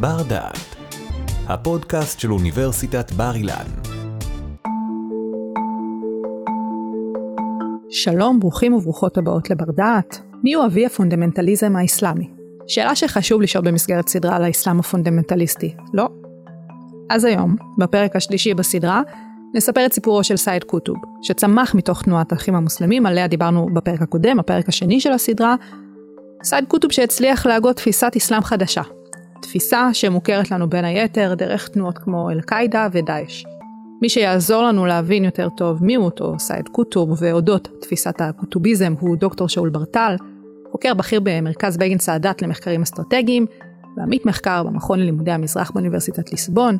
בר דעת, הפודקאסט של אוניברסיטת בר אילן. שלום, ברוכים וברוכות הבאות לבר דעת. מיהו אבי הפונדמנטליזם האסלאמי? שאלה שחשוב לשאול במסגרת סדרה על האסלאם הפונדמנטליסטי, לא? אז היום, בפרק השלישי בסדרה, נספר את סיפורו של סייד קוטוב, שצמח מתוך תנועת האחים המוסלמים, עליה דיברנו בפרק הקודם, הפרק השני של הסדרה. סייד קוטוב שהצליח להגות תפיסת אסלאם חדשה. תפיסה שמוכרת לנו בין היתר דרך תנועות כמו אל-קאעידה ודאעש. מי שיעזור לנו להבין יותר טוב מיהו אותו סייד קוטוב ואודות תפיסת הקוטוביזם הוא דוקטור שאול ברטל, חוקר בכיר במרכז בגין סאדאת למחקרים אסטרטגיים, ועמית מחקר במכון ללימודי המזרח באוניברסיטת ליסבון,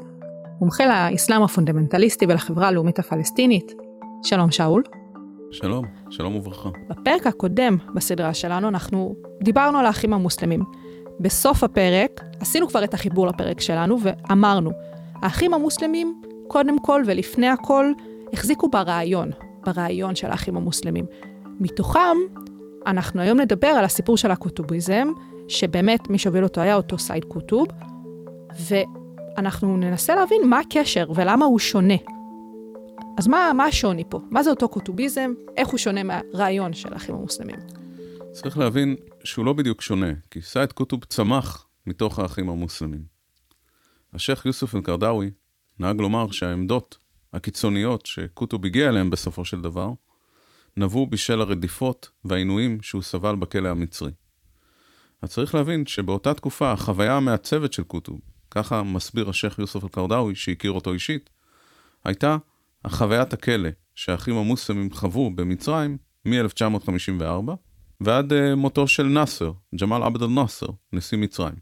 מומחה לאסלאם הפונדמנטליסטי ולחברה הלאומית הפלסטינית. שלום שאול. שלום, שלום וברכה. בפרק הקודם בסדרה שלנו אנחנו דיברנו על האחים המוסלמים. בסוף הפרק עשינו כבר את החיבור לפרק שלנו ואמרנו, האחים המוסלמים קודם כל ולפני הכל החזיקו ברעיון, ברעיון של האחים המוסלמים. מתוכם אנחנו היום נדבר על הסיפור של הקוטוביזם, שבאמת מי שהוביל אותו היה אותו סייד קוטוב, ואנחנו ננסה להבין מה הקשר ולמה הוא שונה. אז מה, מה השוני פה? מה זה אותו קוטוביזם? איך הוא שונה מהרעיון של האחים המוסלמים? צריך להבין שהוא לא בדיוק שונה, כי סייד קוטוב צמח מתוך האחים המוסלמים. השייח' יוסף אל-קרדאווי נהג לומר שהעמדות הקיצוניות שקוטוב הגיע אליהן בסופו של דבר, נבעו בשל הרדיפות והעינויים שהוא סבל בכלא המצרי. אז צריך להבין שבאותה תקופה החוויה המעצבת של קוטוב, ככה מסביר השייח' יוסף אל-קרדאווי, שהכיר אותו אישית, הייתה החוויית הכלא שהאחים המוסלמים חוו במצרים מ-1954 ועד uh, מותו של נאסר, ג'מאל עבד אל-נאסר, נשיא מצרים.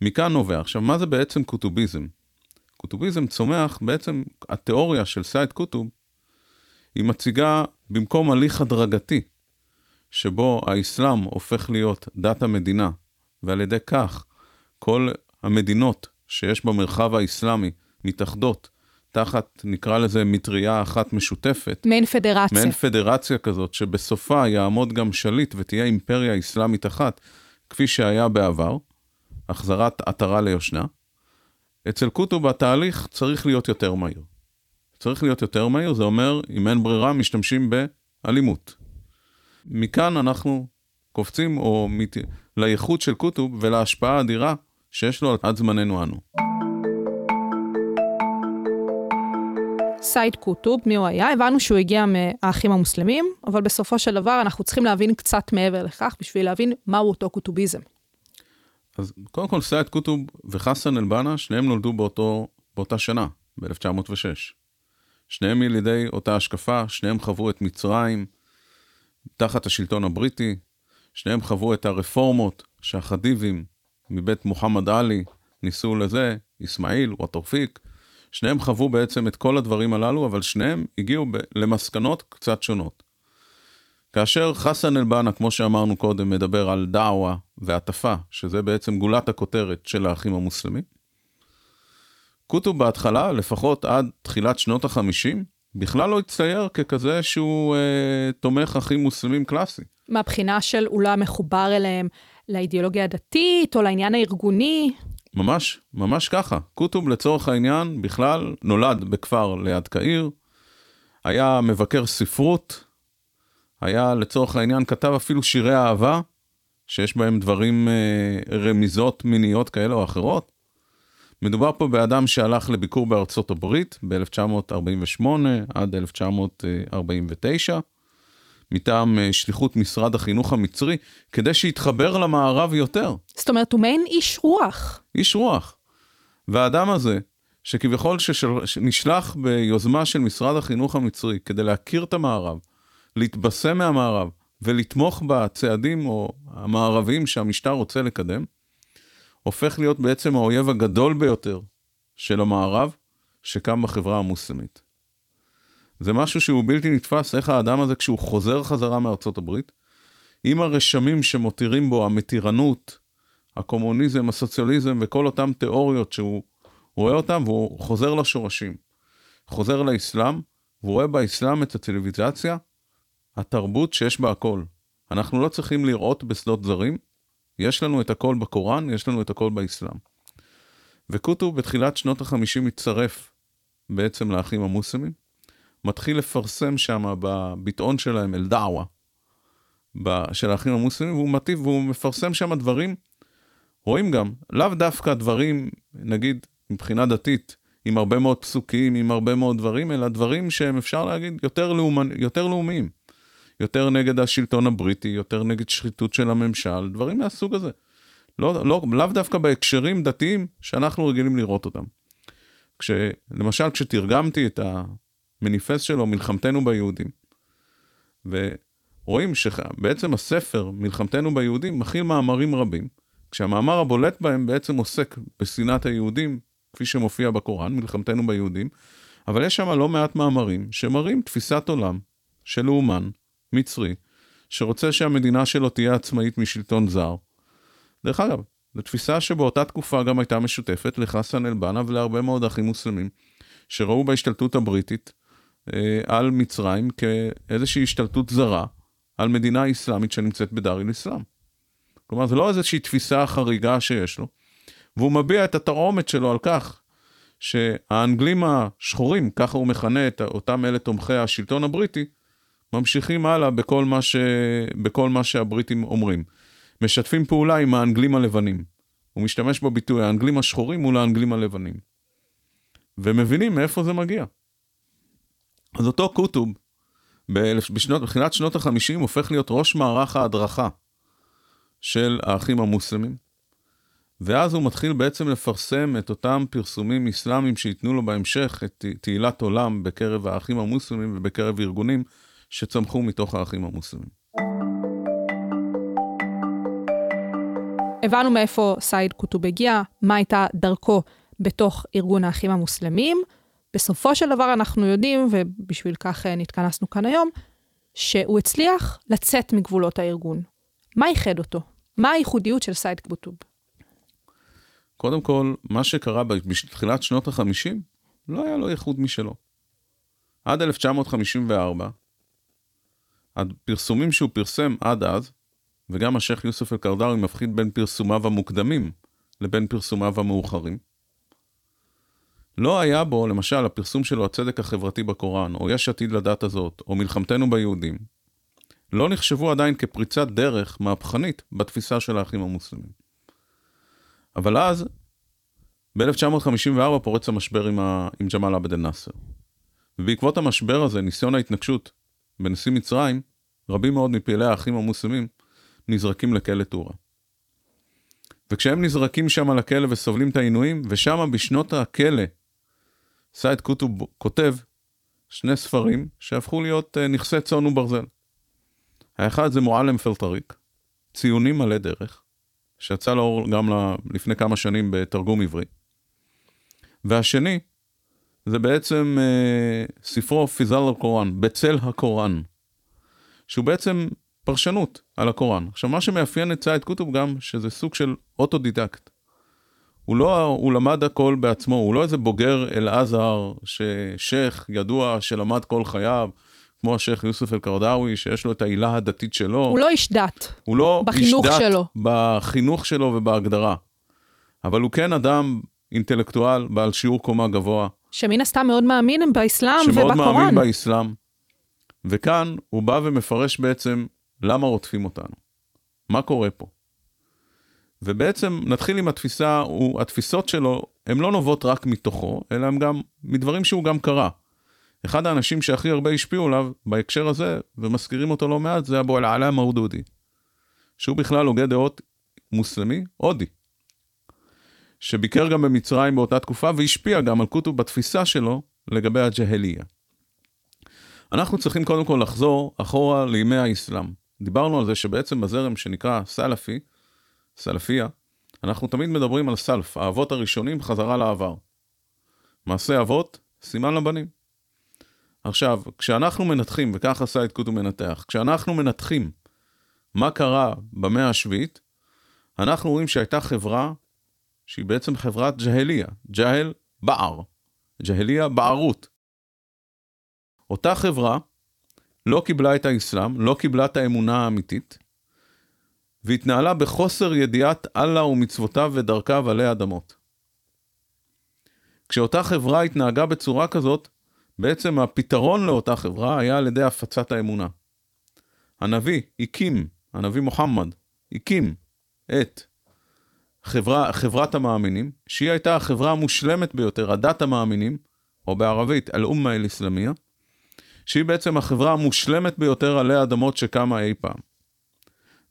מכאן נובע. עכשיו, מה זה בעצם קוטוביזם? קוטוביזם צומח, בעצם התיאוריה של סייד קוטוב, היא מציגה במקום הליך הדרגתי, שבו האסלאם הופך להיות דת המדינה, ועל ידי כך כל המדינות שיש במרחב האסלאמי מתאחדות תחת, נקרא לזה, מטריה אחת משותפת. מעין פדרציה. מעין פדרציה כזאת, שבסופה יעמוד גם שליט ותהיה אימפריה אסלאמית אחת, כפי שהיה בעבר, החזרת עטרה ליושנה. אצל קוטוב התהליך צריך להיות יותר מהיר. צריך להיות יותר מהיר, זה אומר, אם אין ברירה, משתמשים באלימות. מכאן אנחנו קופצים או מת... לייחוד של קוטוב ולהשפעה האדירה שיש לו עד זמננו אנו. סייד קוטוב, מי הוא היה? הבנו שהוא הגיע מהאחים המוסלמים, אבל בסופו של דבר אנחנו צריכים להבין קצת מעבר לכך בשביל להבין מהו אותו קוטוביזם. אז קודם כל סייד קוטוב וחסן אל-בנה, שניהם נולדו באותו, באותה שנה, ב-1906. שניהם ילידי אותה השקפה, שניהם חוו את מצרים תחת השלטון הבריטי, שניהם חוו את הרפורמות שהחדיבים מבית מוחמד עלי ניסו לזה, אסמאעיל, וואטורפיק, שניהם חוו בעצם את כל הדברים הללו, אבל שניהם הגיעו ב- למסקנות קצת שונות. כאשר חסן אל-בנה, כמו שאמרנו קודם, מדבר על דעווה והטפה, שזה בעצם גולת הכותרת של האחים המוסלמים, קוטוב בהתחלה, לפחות עד תחילת שנות החמישים, בכלל לא הצטייר ככזה שהוא אה, תומך אחים מוסלמים קלאסי. מהבחינה של לא מחובר אליהם לאידיאולוגיה הדתית או לעניין הארגוני? ממש, ממש ככה. קוטוב לצורך העניין בכלל נולד בכפר ליד קהיר, היה מבקר ספרות, היה לצורך העניין כתב אפילו שירי אהבה, שיש בהם דברים, אה, רמיזות מיניות כאלה או אחרות. מדובר פה באדם שהלך לביקור בארצות הברית ב-1948 עד 1949, מטעם אה, שליחות משרד החינוך המצרי, כדי שיתחבר למערב יותר. זאת אומרת, הוא מעין איש רוח. איש רוח. והאדם הזה, שכביכול שנשלח ביוזמה של משרד החינוך המצרי כדי להכיר את המערב, להתבשם מהמערב ולתמוך בצעדים או המערביים שהמשטר רוצה לקדם, הופך להיות בעצם האויב הגדול ביותר של המערב שקם בחברה המוסלמית. זה משהו שהוא בלתי נתפס, איך האדם הזה, כשהוא חוזר חזרה מארצות הברית, עם הרשמים שמותירים בו המתירנות, הקומוניזם, הסוציאליזם וכל אותן תיאוריות שהוא רואה אותן, והוא חוזר לשורשים. חוזר לאסלאם, והוא רואה באסלאם את הציוויליזציה, התרבות שיש בה הכל. אנחנו לא צריכים לראות בשדות זרים, יש לנו את הכל בקוראן, יש לנו את הכל באסלאם. וקוטוב בתחילת שנות ה-50 מצטרף בעצם לאחים המוסלמים, מתחיל לפרסם שם בביטאון שלהם, אל-דעווה, של האחים המוסלמים, והוא מטיב, והוא מפרסם שם דברים, רואים גם, לאו דווקא דברים, נגיד, מבחינה דתית, עם הרבה מאוד פסוקים, עם הרבה מאוד דברים, אלא דברים שהם, אפשר להגיד, יותר, לאומנ... יותר לאומיים. יותר נגד השלטון הבריטי, יותר נגד שחיתות של הממשל, דברים מהסוג הזה. לא, לא, לאו דווקא בהקשרים דתיים שאנחנו רגילים לראות אותם. כש, למשל, כשתרגמתי את המניפסט שלו, מלחמתנו ביהודים, ורואים שבעצם הספר, מלחמתנו ביהודים, מכיל מאמרים רבים, כשהמאמר הבולט בהם בעצם עוסק בשנאת היהודים, כפי שמופיע בקוראן, מלחמתנו ביהודים, אבל יש שם לא מעט מאמרים שמראים תפיסת עולם של לאומן מצרי, שרוצה שהמדינה שלו תהיה עצמאית משלטון זר. דרך אגב, זו תפיסה שבאותה תקופה גם הייתה משותפת לחסן אל-בנה ולהרבה מאוד אחים מוסלמים, שראו בהשתלטות הבריטית על מצרים כאיזושהי השתלטות זרה על מדינה אסלאמית שנמצאת בדאר אל-אסלאם. כלומר, זו לא איזושהי תפיסה חריגה שיש לו, והוא מביע את התרעומת שלו על כך שהאנגלים השחורים, ככה הוא מכנה את אותם אלה תומכי השלטון הבריטי, ממשיכים הלאה בכל מה, ש... בכל מה שהבריטים אומרים. משתפים פעולה עם האנגלים הלבנים. הוא משתמש בביטוי האנגלים השחורים מול האנגלים הלבנים. ומבינים מאיפה זה מגיע. אז אותו קוטוב, בשנות, בתחילת שנות ה-50 הופך להיות ראש מערך ההדרכה של האחים המוסלמים, ואז הוא מתחיל בעצם לפרסם את אותם פרסומים אסלאמיים שייתנו לו בהמשך את תהילת עולם בקרב האחים המוסלמים ובקרב ארגונים שצמחו מתוך האחים המוסלמים. הבנו מאיפה סעיד קוטוב הגיע, מה הייתה דרכו בתוך ארגון האחים המוסלמים. בסופו של דבר אנחנו יודעים, ובשביל כך אה, נתכנסנו כאן היום, שהוא הצליח לצאת מגבולות הארגון. מה ייחד אותו? מה הייחודיות של סעיד קוטוב? קודם כל, מה שקרה בתחילת שנות ה-50, לא היה לו ייחוד משלו. עד 1954, הפרסומים שהוא פרסם עד אז, וגם השייח' יוסף אל-קרדארי מבחין בין פרסומיו המוקדמים לבין פרסומיו המאוחרים. לא היה בו, למשל, הפרסום שלו, הצדק החברתי בקוראן, או יש עתיד לדת הזאת, או מלחמתנו ביהודים, לא נחשבו עדיין כפריצת דרך מהפכנית בתפיסה של האחים המוסלמים. אבל אז, ב-1954 פורץ המשבר עם, ה... עם ג'מאל עבד אל-נאסר. ובעקבות המשבר הזה, ניסיון ההתנגשות בנשיא מצרים, רבים מאוד מפעילי האחים המוסלמים נזרקים לכלא טורה. וכשהם נזרקים שם לכלא וסובלים את העינויים, ושם בשנות הכלא, סייד קוטוב כותב שני ספרים שהפכו להיות uh, נכסי צאן וברזל. האחד זה معالم في الطريق, ציונים על הדרך, שיצא לאור גם לפני כמה שנים בתרגום עברי. והשני, זה בעצם אה, ספרו في ظل القرآن, בצל הקוראן, שהוא בעצם פרשנות על הקוראן. עכשיו, מה שמאפיין את סייד קוטוב גם, שזה סוג של אוטודידקט. הוא לא, הוא למד הכל בעצמו, הוא לא איזה בוגר אל-עזר, ששייח ידוע שלמד כל חייו, כמו השייח יוסף אל-קרדאווי, שיש לו את העילה הדתית שלו. הוא לא איש דת. הוא לא איש דת שלו. בחינוך שלו ובהגדרה. אבל הוא כן אדם אינטלקטואל בעל שיעור קומה גבוה. שמן הסתם מאוד מאמין באסלאם שמאוד ובקוראן. מאמין באסלאם. וכאן הוא בא ומפרש בעצם למה רודפים אותנו. מה קורה פה? ובעצם נתחיל עם התפיסה, הוא, התפיסות שלו, הן לא נובעות רק מתוכו, אלא הן גם מדברים שהוא גם קרא. אחד האנשים שהכי הרבה השפיעו עליו בהקשר הזה, ומזכירים אותו לא מעט, זה אבו אל-עלה מאודודי. שהוא בכלל הוגה דעות מוסלמי, הודי. שביקר גם במצרים באותה תקופה והשפיע גם על קוטוב בתפיסה שלו לגבי הג'הליה. אנחנו צריכים קודם כל לחזור אחורה לימי האסלאם. דיברנו על זה שבעצם בזרם שנקרא סלפי, סלפיה, אנחנו תמיד מדברים על סלף, האבות הראשונים חזרה לעבר. מעשה אבות, סימן לבנים. עכשיו, כשאנחנו מנתחים, וכך עשה את קוטו מנתח, כשאנחנו מנתחים מה קרה במאה השביעית, אנחנו רואים שהייתה חברה שהיא בעצם חברת ג'הליה, ג'הל בער, ג'הליה בערות. אותה חברה לא קיבלה את האסלאם, לא קיבלה את האמונה האמיתית, והתנהלה בחוסר ידיעת אללה ומצוותיו ודרכיו עלי אדמות. כשאותה חברה התנהגה בצורה כזאת, בעצם הפתרון לאותה חברה היה על ידי הפצת האמונה. הנביא הקים, הנביא מוחמד, הקים את חברה, חברת המאמינים, שהיא הייתה החברה המושלמת ביותר, הדת המאמינים, או בערבית, אל-אומה אל-אסלאמיה, שהיא בעצם החברה המושלמת ביותר עלי אדמות שקמה אי פעם.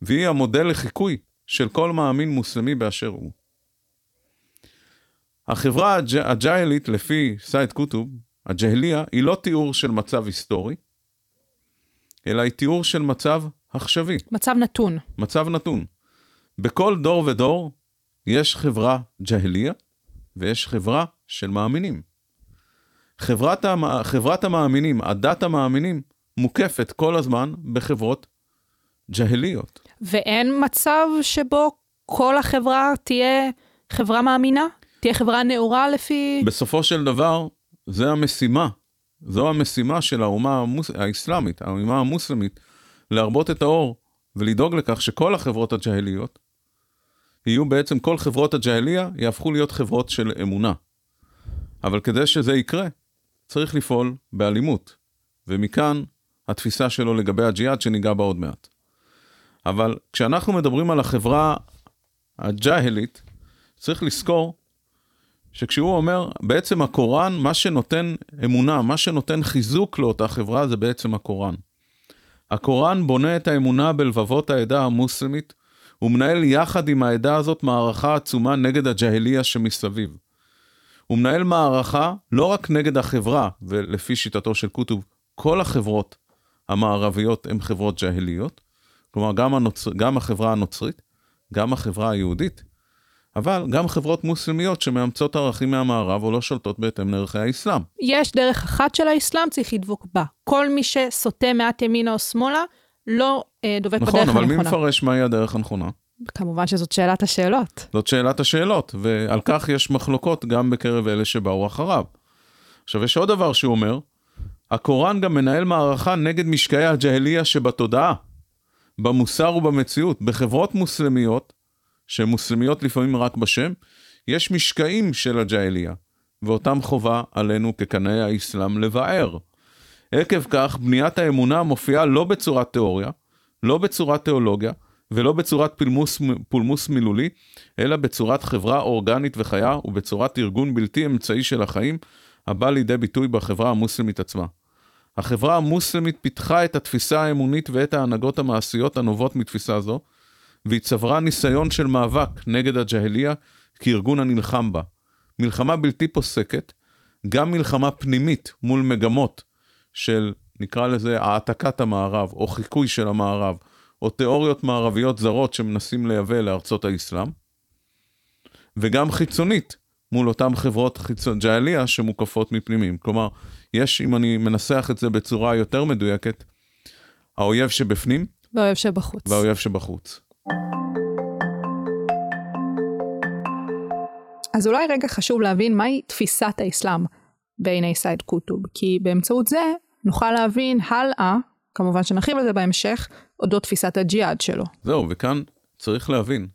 והיא המודל לחיקוי של כל מאמין מוסלמי באשר הוא. החברה הג'... הג'אהלית, לפי סייד קוטוב, הג'הליה, היא לא תיאור של מצב היסטורי, אלא היא תיאור של מצב עכשווי, מצב נתון. מצב נתון. בכל דור ודור יש חברה ג'הליה ויש חברה של מאמינים. חברת, המ... חברת המאמינים, הדת המאמינים, מוקפת כל הזמן בחברות ג'הליות. ואין מצב שבו כל החברה תהיה חברה מאמינה? תהיה חברה נאורה לפי... בסופו של דבר, זה המשימה. זו המשימה של האומה המוס... האסלאמית, האומה המוסלמית, להרבות את האור ולדאוג לכך שכל החברות הג'הליות יהיו בעצם, כל חברות הג'הליה יהפכו להיות חברות של אמונה. אבל כדי שזה יקרה, צריך לפעול באלימות. ומכאן התפיסה שלו לגבי הג'יהאד שניגע בה עוד מעט. אבל כשאנחנו מדברים על החברה הג'הלית, צריך לזכור שכשהוא אומר, בעצם הקוראן, מה שנותן אמונה, מה שנותן חיזוק לאותה חברה, זה בעצם הקוראן. הקוראן בונה את האמונה בלבבות העדה המוסלמית, הוא מנהל יחד עם העדה הזאת מערכה עצומה נגד הג'הליה שמסביב. הוא מנהל מערכה לא רק נגד החברה, ולפי שיטתו של קוטוב, כל החברות המערביות הן חברות ג'הליות, כלומר גם, הנוצ... גם החברה הנוצרית, גם החברה היהודית, אבל גם חברות מוסלמיות שמאמצות ערכים מהמערב או לא שולטות בהתאם לערכי האסלאם. יש דרך אחת של האסלאם, צריך לדבוק בה. כל מי שסוטה מעט ימינה או שמאלה, לא אה, דובק נכון, בדרך אבל הנכונה. מי מפרש מהי הדרך הנכונה? כמובן שזאת שאלת השאלות. זאת שאלת השאלות, ועל כך יש מחלוקות גם בקרב אלה שבאו אחריו. עכשיו, יש עוד דבר שהוא אומר, הקוראן גם מנהל מערכה נגד משקעי הג'הליה שבתודעה, במוסר ובמציאות. בחברות מוסלמיות, שהן מוסלמיות לפעמים רק בשם, יש משקעים של הג'הליה, ואותם חובה עלינו כקנאי האסלאם לבער. עקב כך, בניית האמונה מופיעה לא בצורת תיאוריה, לא בצורת תיאולוגיה, ולא בצורת פולמוס, פולמוס מילולי, אלא בצורת חברה אורגנית וחיה ובצורת ארגון בלתי אמצעי של החיים, הבא לידי ביטוי בחברה המוסלמית עצמה. החברה המוסלמית פיתחה את התפיסה האמונית ואת ההנהגות המעשיות הנובעות מתפיסה זו, והיא צברה ניסיון של מאבק נגד הג'הליה כארגון הנלחם בה. מלחמה בלתי פוסקת, גם מלחמה פנימית מול מגמות של, נקרא לזה, העתקת המערב, או חיקוי של המערב, או תיאוריות מערביות זרות שמנסים לייבא לארצות האסלאם, וגם חיצונית, מול אותן חברות חיצון ג'הליה שמוקפות מפנימים. כלומר, יש, אם אני מנסח את זה בצורה יותר מדויקת, האויב שבפנים והאויב שבחוץ. והאויב שבחוץ. אז אולי רגע חשוב להבין מהי תפיסת האסלאם בעיני סייד קוטוב, כי באמצעות זה נוכל להבין הלאה, כמובן שנרחיב על זה בהמשך, אודות תפיסת הג'יהאד שלו. זהו, וכאן צריך להבין,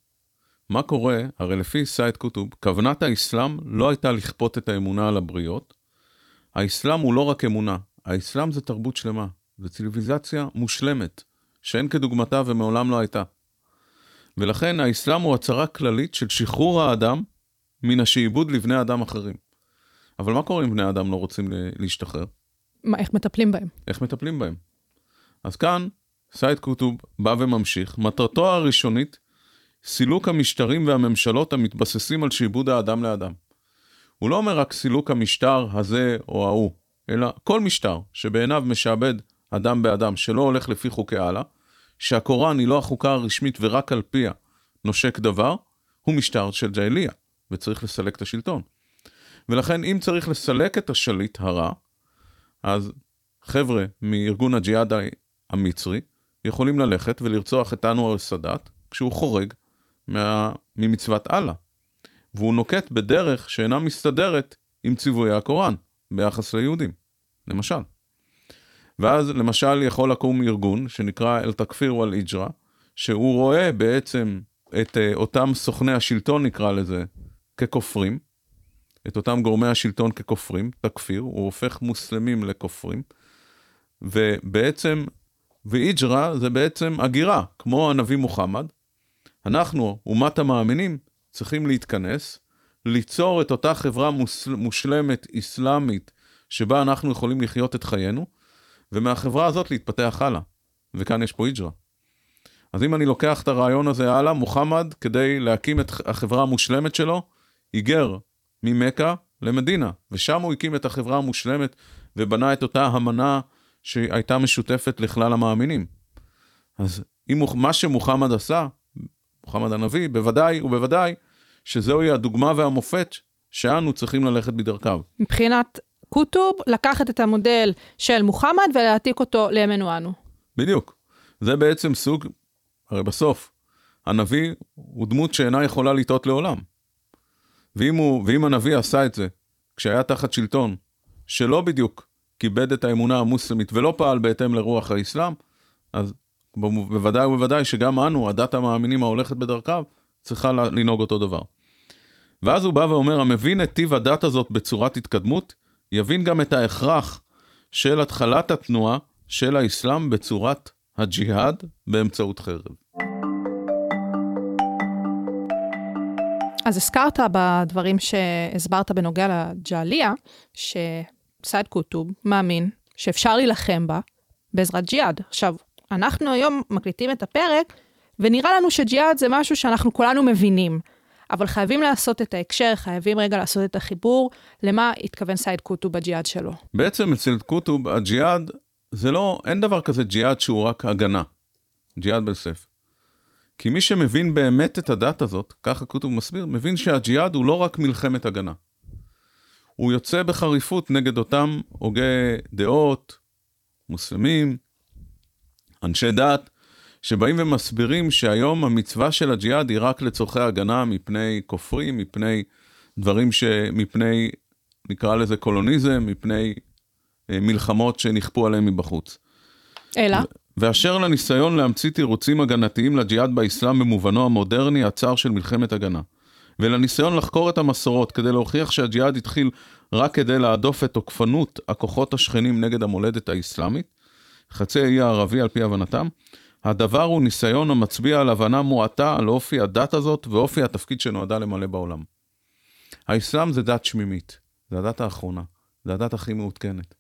מה קורה, הרי לפי סייד קוטוב, כוונת האסלאם לא הייתה לכפות את האמונה על הבריות. האסלאם הוא לא רק אמונה, האסלאם זה תרבות שלמה, זה ציוויליזציה מושלמת, שאין כדוגמתה ומעולם לא הייתה. ולכן האסלאם הוא הצהרה כללית של שחרור האדם מן השעבוד לבני אדם אחרים. אבל מה קורה אם בני אדם לא רוצים להשתחרר? מה, איך מטפלים בהם? איך מטפלים בהם? אז כאן, סייד קוטוב בא וממשיך, מטרתו הראשונית, סילוק המשטרים והממשלות המתבססים על שעבוד האדם לאדם. הוא לא אומר רק סילוק המשטר הזה או ההוא, אלא כל משטר שבעיניו משעבד אדם באדם שלא הולך לפי חוקי אללה, שהקוראן היא לא החוקה הרשמית ורק על פיה נושק דבר, הוא משטר של ג'אליה, וצריך לסלק את השלטון. ולכן אם צריך לסלק את השליט הרע, אז חבר'ה מארגון הג'יהאד המצרי יכולים ללכת ולרצוח את אנואר סאדאת כשהוא חורג מה... ממצוות אללה. והוא נוקט בדרך שאינה מסתדרת עם ציוויי הקוראן ביחס ליהודים, למשל. ואז למשל יכול לקום ארגון שנקרא אל-תכפיר ואל-איג'רה, שהוא רואה בעצם את uh, אותם סוכני השלטון נקרא לזה ככופרים, את אותם גורמי השלטון ככופרים, תכפיר, הוא הופך מוסלמים לכופרים, ובעצם, ואיג'רה זה בעצם הגירה, כמו הנביא מוחמד. אנחנו, אומת המאמינים, צריכים להתכנס, ליצור את אותה חברה מוסל, מושלמת, אסלאמית, שבה אנחנו יכולים לחיות את חיינו, ומהחברה הזאת להתפתח הלאה. וכאן יש פה היג'רה. אז אם אני לוקח את הרעיון הזה הלאה, מוחמד, כדי להקים את החברה המושלמת שלו, היגר ממכה למדינה, ושם הוא הקים את החברה המושלמת ובנה את אותה המנה שהייתה משותפת לכלל המאמינים. אז אם מה שמוחמד עשה, מוחמד הנביא, בוודאי ובוודאי שזוהי הדוגמה והמופת שאנו צריכים ללכת בדרכיו. מבחינת קוטוב, לקחת את המודל של מוחמד ולהעתיק אותו לימינו אנו. בדיוק. זה בעצם סוג, הרי בסוף, הנביא הוא דמות שאינה יכולה לטעות לעולם. ואם, הוא, ואם הנביא עשה את זה כשהיה תחת שלטון, שלא בדיוק כיבד את האמונה המוסלמית ולא פעל בהתאם לרוח האסלאם, אז בוודאי ובוודאי שגם אנו, הדת המאמינים ההולכת בדרכיו, צריכה לנהוג אותו דבר. ואז הוא בא ואומר, המבין את טיב הדת הזאת בצורת התקדמות, יבין גם את ההכרח של התחלת התנועה של האסלאם בצורת הג'יהאד באמצעות חרב. אז הזכרת בדברים שהסברת בנוגע לג'עליה, שסייד קוטוב מאמין שאפשר להילחם בה בעזרת ג'יהאד. עכשיו, אנחנו היום מקליטים את הפרק, ונראה לנו שג'יהאד זה משהו שאנחנו כולנו מבינים. אבל חייבים לעשות את ההקשר, חייבים רגע לעשות את החיבור למה התכוון סייד קוטוב בג'יהאד שלו. בעצם אצל קוטוב הג'יהאד זה לא, אין דבר כזה ג'יהאד שהוא רק הגנה. ג'יהאד בלסף. כי מי שמבין באמת את הדת הזאת, ככה קוטוב מסביר, מבין שהג'יהאד הוא לא רק מלחמת הגנה. הוא יוצא בחריפות נגד אותם הוגי דעות, מוסלמים, אנשי דת, שבאים ומסבירים שהיום המצווה של הג'יהאד היא רק לצורכי הגנה מפני כופרים, מפני דברים ש... מפני, נקרא לזה קולוניזם, מפני אה, מלחמות שנכפו עליהם מבחוץ. אלא? ואשר לניסיון להמציא תירוצים הגנתיים לג'יהאד באסלאם במובנו המודרני הצר של מלחמת הגנה. ולניסיון לחקור את המסורות כדי להוכיח שהג'יהאד התחיל רק כדי להדוף את תוקפנות הכוחות השכנים נגד המולדת האסלאמית, חצי האי הערבי על פי הבנתם, הדבר הוא ניסיון המצביע על הבנה מועטה על אופי הדת הזאת ואופי התפקיד שנועדה למלא בעולם. האסלאם זה דת שמימית, זה הדת האחרונה, זה הדת הכי מעודכנת.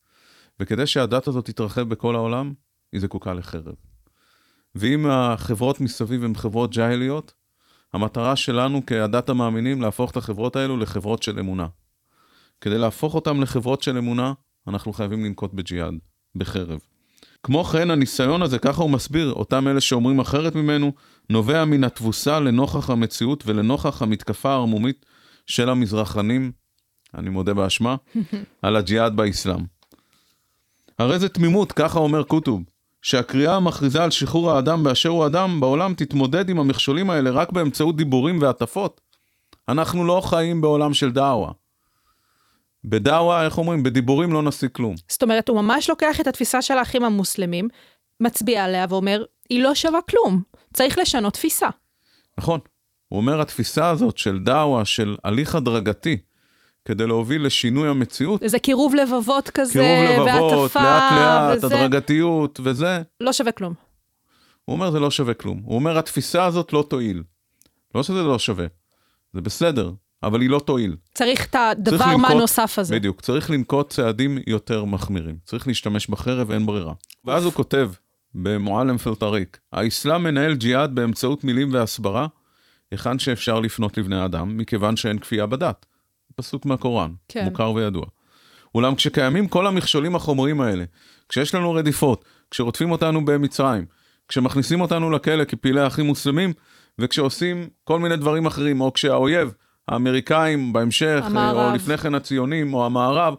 וכדי שהדת הזאת תתרחב בכל העולם, היא זקוקה לחרב. ואם החברות מסביב הן חברות ג'ייליות, המטרה שלנו כהדת המאמינים להפוך את החברות האלו לחברות של אמונה. כדי להפוך אותן לחברות של אמונה, אנחנו חייבים לנקוט בג'יהאד, בחרב. כמו כן, הניסיון הזה, ככה הוא מסביר, אותם אלה שאומרים אחרת ממנו, נובע מן התבוסה לנוכח המציאות ולנוכח המתקפה הערמומית של המזרחנים, אני מודה באשמה, על הג'יהאד באסלאם. הרי זה תמימות, ככה אומר קוטוב, שהקריאה המכריזה על שחרור האדם באשר הוא אדם בעולם תתמודד עם המכשולים האלה רק באמצעות דיבורים והטפות. אנחנו לא חיים בעולם של דאווה. בדאווה, איך אומרים? בדיבורים לא נשיג כלום. זאת אומרת, הוא ממש לוקח את התפיסה של האחים המוסלמים, מצביע עליה ואומר, היא לא שווה כלום, צריך לשנות תפיסה. נכון. הוא אומר, התפיסה הזאת של דאווה, של הליך הדרגתי, כדי להוביל לשינוי המציאות. זה קירוב לבבות כזה, קירוב לבבות, לאט לאט, וזה... הדרגתיות וזה. לא שווה כלום. הוא אומר, זה לא שווה כלום. הוא אומר, התפיסה הזאת לא תועיל. לא שזה לא שווה, זה בסדר, אבל היא לא תועיל. צריך את הדבר צריך מה נוסף הזה. בדיוק, צריך לנקוט צעדים יותר מחמירים. צריך להשתמש בחרב, אין ברירה. ואז הוא כותב במועלם פלטריק, האסלאם מנהל ג'יהאד באמצעות מילים והסברה, היכן שאפשר לפנות לבני אדם, מכיוון שאין כפייה בדת. פסוק מהקוראן, כן. מוכר וידוע. אולם כשקיימים כל המכשולים החומריים האלה, כשיש לנו רדיפות, כשרודפים אותנו במצרים, כשמכניסים אותנו לכלא כפעילי אחים מוסלמים, וכשעושים כל מיני דברים אחרים, או כשהאויב, האמריקאים בהמשך, המערב. או לפני כן הציונים, או המערב,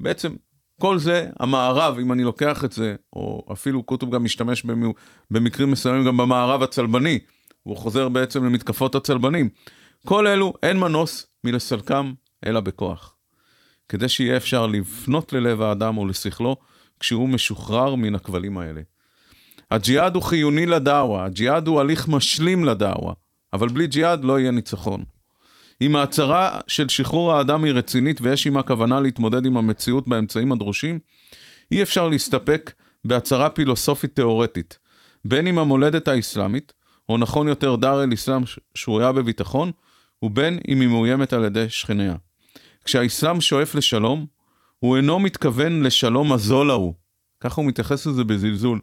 בעצם כל זה, המערב, אם אני לוקח את זה, או אפילו קוטוב גם משתמש במקרים מסוימים גם במערב הצלבני, הוא חוזר בעצם למתקפות הצלבנים. כל אלו, אין מנוס מלסלקם אלא בכוח. כדי שיהיה אפשר לפנות ללב האדם או לשכלו כשהוא משוחרר מן הכבלים האלה. הג'יהאד הוא חיוני לדאווה, הג'יהאד הוא הליך משלים לדאווה, אבל בלי ג'יהאד לא יהיה ניצחון. אם ההצהרה של שחרור האדם היא רצינית ויש עימה כוונה להתמודד עם המציאות באמצעים הדרושים, אי אפשר להסתפק בהצהרה פילוסופית תאורטית, בין אם המולדת האסלאמית, או נכון יותר דאר אל-אסלאם שרויה בביטחון, ובין אם היא מאוימת על ידי שכניה. כשהאסלאם שואף לשלום, הוא אינו מתכוון לשלום הזול ההוא, ככה הוא מתייחס לזה בזלזול,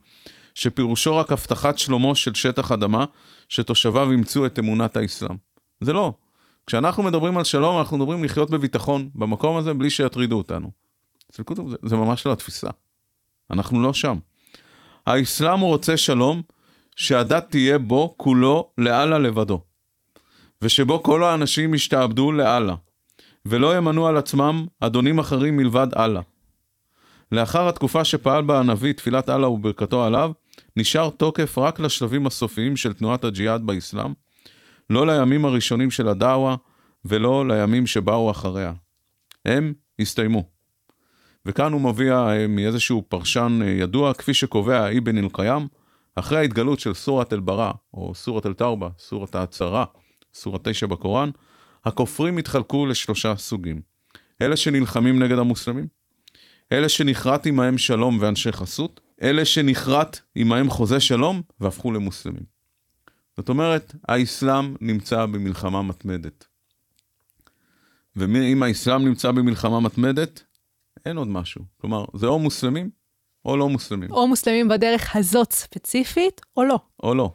שפירושו רק הבטחת שלומו של שטח אדמה, שתושביו אימצו את אמונת האסלאם. זה לא. כשאנחנו מדברים על שלום, אנחנו מדברים לחיות בביטחון במקום הזה בלי שיטרידו אותנו. אצל קוטוב זה, זה ממש לא התפיסה. אנחנו לא שם. האסלאם רוצה שלום, שהדת תהיה בו כולו לאללה לבדו. ושבו כל האנשים ישתעבדו לאללה, ולא ימנו על עצמם אדונים אחרים מלבד אללה. לאחר התקופה שפעל בה הנביא תפילת אללה וברכתו עליו, נשאר תוקף רק לשלבים הסופיים של תנועת הג'יהאד באסלאם, לא לימים הראשונים של הדאווה ולא לימים שבאו אחריה. הם הסתיימו. וכאן הוא מביא אה, מאיזשהו פרשן אה, ידוע, כפי שקובע אבן אל-קיים, אחרי ההתגלות של סורת אל-ברא, או סורת אל-תאובה, סורת ההצהרה, סורת תשע בקוראן, הכופרים התחלקו לשלושה סוגים. אלה שנלחמים נגד המוסלמים, אלה שנכרת עמהם שלום ואנשי חסות, אלה שנכרת עמהם חוזה שלום והפכו למוסלמים. זאת אומרת, האסלאם נמצא במלחמה מתמדת. ואם האסלאם נמצא במלחמה מתמדת, אין עוד משהו. כלומר, זה או מוסלמים או לא מוסלמים. או מוסלמים בדרך הזאת ספציפית, או לא. או לא.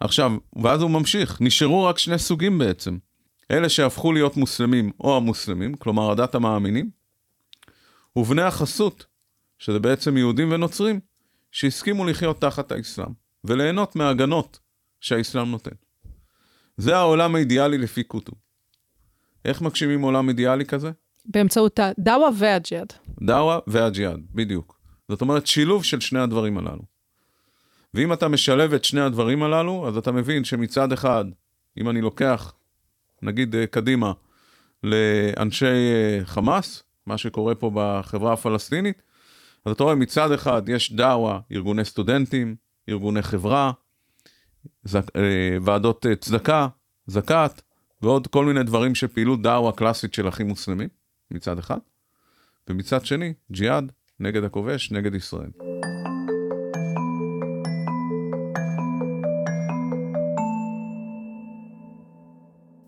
עכשיו, ואז הוא ממשיך, נשארו רק שני סוגים בעצם. אלה שהפכו להיות מוסלמים או המוסלמים, כלומר הדת המאמינים, ובני החסות, שזה בעצם יהודים ונוצרים, שהסכימו לחיות תחת האסלאם, וליהנות מההגנות שהאסלאם נותן. זה העולם האידיאלי לפי קוטוב. איך מגשימים עולם אידיאלי כזה? באמצעות הדאווה והג'יהאד. דאווה והג'יהאד, בדיוק. זאת אומרת, שילוב של שני הדברים הללו. ואם אתה משלב את שני הדברים הללו, אז אתה מבין שמצד אחד, אם אני לוקח, נגיד אה, קדימה, לאנשי אה, חמאס, מה שקורה פה בחברה הפלסטינית, אז אתה רואה מצד אחד יש דאווה, ארגוני סטודנטים, ארגוני חברה, זק, אה, ועדות אה, צדקה, זכאת, ועוד כל מיני דברים של פעילות דעווה קלאסית של אחים מוסלמים, מצד אחד, ומצד שני, ג'יהאד, נגד הכובש, נגד ישראל.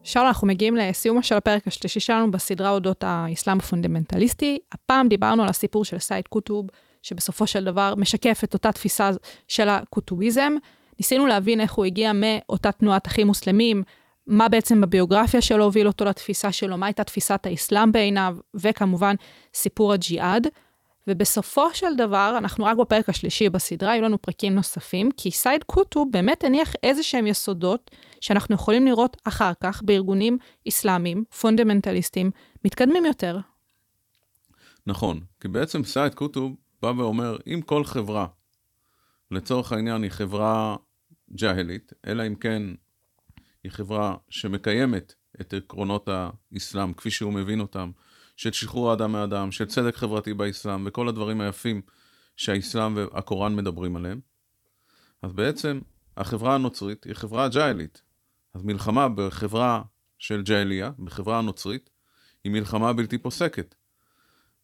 שאול, אנחנו מגיעים לסיומו של הפרק השלישי שלנו בסדרה אודות האסלאם הפונדמנטליסטי. הפעם דיברנו על הסיפור של סייד קוטוב, שבסופו של דבר משקף את אותה תפיסה של הקוטוביזם. ניסינו להבין איך הוא הגיע מאותה תנועת אחים מוסלמים, מה בעצם בביוגרפיה שלו הוביל אותו לתפיסה שלו, מה הייתה תפיסת האסלאם בעיניו, וכמובן סיפור הג'יהאד. ובסופו של דבר, אנחנו רק בפרק השלישי בסדרה, יהיו לנו פרקים נוספים, כי סייד קוטוב באמת הניח איזה שהם יסודות שאנחנו יכולים לראות אחר כך בארגונים אסלאמיים, פונדמנטליסטים, מתקדמים יותר. נכון, כי בעצם סייד קוטוב בא ואומר, אם כל חברה, לצורך העניין היא חברה ג'הלית, אלא אם כן היא חברה שמקיימת את עקרונות האסלאם כפי שהוא מבין אותם, של שחרור האדם מאדם, של צדק חברתי באסלאם, וכל הדברים היפים שהאסלאם והקוראן מדברים עליהם. אז בעצם החברה הנוצרית היא חברה ג'אילית. אז מלחמה בחברה של ג'איליה, בחברה הנוצרית, היא מלחמה בלתי פוסקת.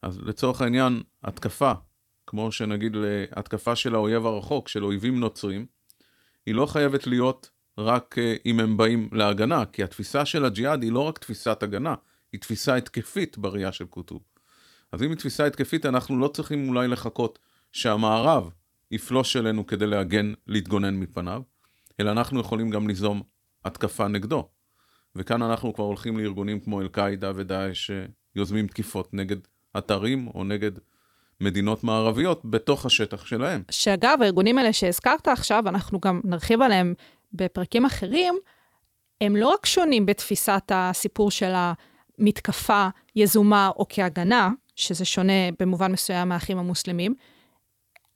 אז לצורך העניין, התקפה, כמו שנגיד התקפה של האויב הרחוק, של אויבים נוצרים, היא לא חייבת להיות רק אה, אם הם באים להגנה, כי התפיסה של הג'יהאד היא לא רק תפיסת הגנה, היא תפיסה התקפית בראייה של קוטוב. אז אם היא תפיסה התקפית, אנחנו לא צריכים אולי לחכות שהמערב יפלוש אלינו כדי להגן, להתגונן מפניו, אלא אנחנו יכולים גם ליזום התקפה נגדו. וכאן אנחנו כבר הולכים לארגונים כמו אל-קאעידה ודאעש שיוזמים תקיפות נגד אתרים או נגד מדינות מערביות בתוך השטח שלהם. שאגב, הארגונים האלה שהזכרת עכשיו, אנחנו גם נרחיב עליהם בפרקים אחרים, הם לא רק שונים בתפיסת הסיפור של המתקפה יזומה או כהגנה, שזה שונה במובן מסוים מהאחים המוסלמים,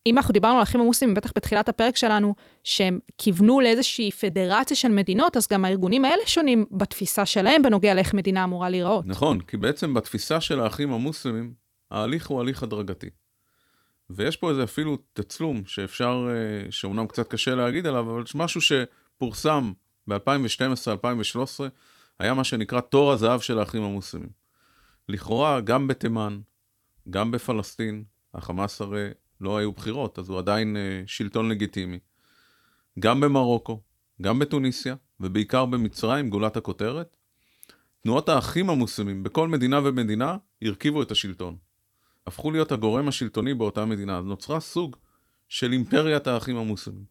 אם אנחנו דיברנו על האחים המוסלמים, בטח בתחילת הפרק שלנו, שהם כיוונו לאיזושהי פדרציה של מדינות, אז גם הארגונים האלה שונים בתפיסה שלהם בנוגע לאיך מדינה אמורה להיראות. נכון, כי בעצם בתפיסה של האחים המוסלמים, ההליך הוא הליך הדרגתי. ויש פה איזה אפילו תצלום שאפשר, אה, שאומנם קצת קשה להגיד עליו, אבל משהו שפורסם ב-2012-2013 היה מה שנקרא תור הזהב של האחים המוסלמים. לכאורה, גם בתימן, גם בפלסטין, החמאס הרי לא היו בחירות, אז הוא עדיין אה, שלטון לגיטימי. גם במרוקו, גם בתוניסיה, ובעיקר במצרים, גולת הכותרת, תנועות האחים המוסלמים בכל מדינה ומדינה הרכיבו את השלטון. הפכו להיות הגורם השלטוני באותה מדינה. אז נוצרה סוג של אימפריית האחים המוסלמים.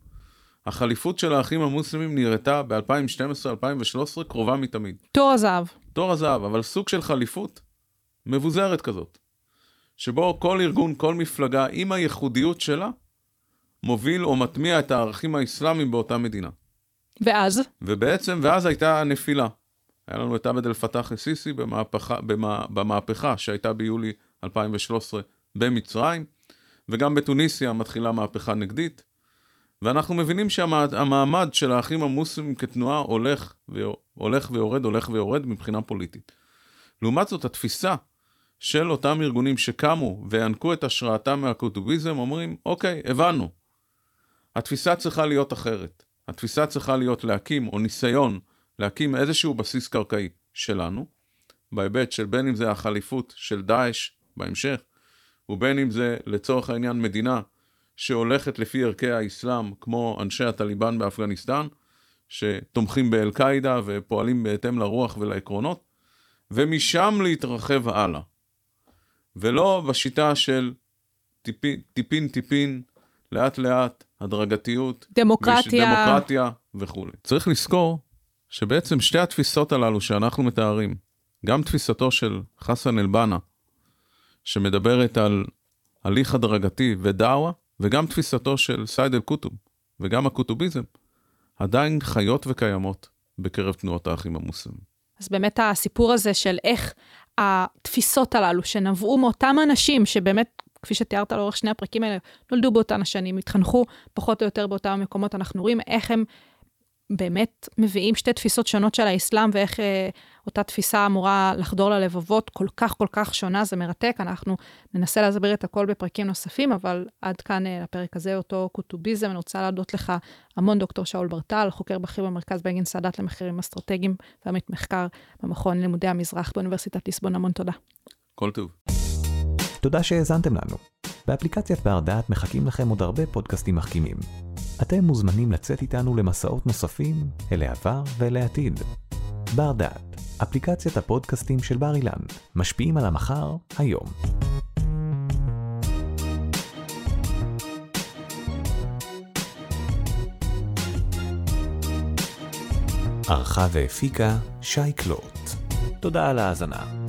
החליפות של האחים המוסלמים נראתה ב-2012-2013 קרובה מתמיד. תור הזהב. תור הזהב, אבל סוג של חליפות מבוזרת כזאת. שבו כל ארגון, כל מפלגה, עם הייחודיות שלה, מוביל או מטמיע את הערכים האסלאמיים באותה מדינה. ואז? ובעצם, ואז הייתה נפילה. היה לנו את עבד אל-פתאח א-סיסי במהפכה, במה, במהפכה שהייתה ביולי 2013 במצרים, וגם בתוניסיה מתחילה מהפכה נגדית. ואנחנו מבינים שהמעמד של האחים המוסלמים כתנועה הולך, הולך ויורד, הולך ויורד מבחינה פוליטית. לעומת זאת, התפיסה של אותם ארגונים שקמו וינקו את השראתם מהקוטוביזם, אומרים, אוקיי, הבנו. התפיסה צריכה להיות אחרת. התפיסה צריכה להיות להקים, או ניסיון, להקים איזשהו בסיס קרקעי שלנו, בהיבט של בין אם זה החליפות של דאעש בהמשך, ובין אם זה לצורך העניין מדינה שהולכת לפי ערכי האסלאם, כמו אנשי הטליבן באפגניסטן, שתומכים באל-קאעידה ופועלים בהתאם לרוח ולעקרונות, ומשם להתרחב הלאה. ולא בשיטה של טיפין טיפין, טיפין לאט לאט, הדרגתיות. דמוקרטיה. דמוקרטיה וכולי. צריך לזכור שבעצם שתי התפיסות הללו שאנחנו מתארים, גם תפיסתו של חסן אל-בנה, שמדברת על הליך הדרגתי ודאווה, וגם תפיסתו של סייד אל-קוטוב, וגם הקוטוביזם, עדיין חיות וקיימות בקרב תנועות האחים המוסלמים. אז באמת הסיפור הזה של איך התפיסות הללו שנבעו מאותם אנשים שבאמת, כפי שתיארת לאורך שני הפרקים האלה, נולדו באותן השנים, התחנכו פחות או יותר באותם המקומות, אנחנו רואים איך הם באמת מביאים שתי תפיסות שונות של האסלאם ואיך אה, אותה תפיסה אמורה לחדור ללבבות כל כך כל כך שונה, זה מרתק. אנחנו ננסה להסביר את הכל בפרקים נוספים, אבל עד כאן אה, לפרק הזה, אותו קוטוביזם. אני רוצה להודות לך המון, דוקטור שאול ברטל, חוקר בכיר במרכז בגין סאדאת למחירים אסטרטגיים ועמית מחקר במכון לימודי המזרח באוניברסיטת ליסבון. המון תודה. כל טוב. תודה שהאזנתם לנו. באפליקציית בר דעת מחכים לכם עוד הרבה פודקאסטים מחכימים. אתם מוזמנים לצאת איתנו למסעות נוספים אל העבר ואל העתיד. בר דעת, אפליקציית הפודקאסטים של בר אילן, משפיעים על המחר, היום. ערכה והפיקה שי קלוט. תודה על ההאזנה.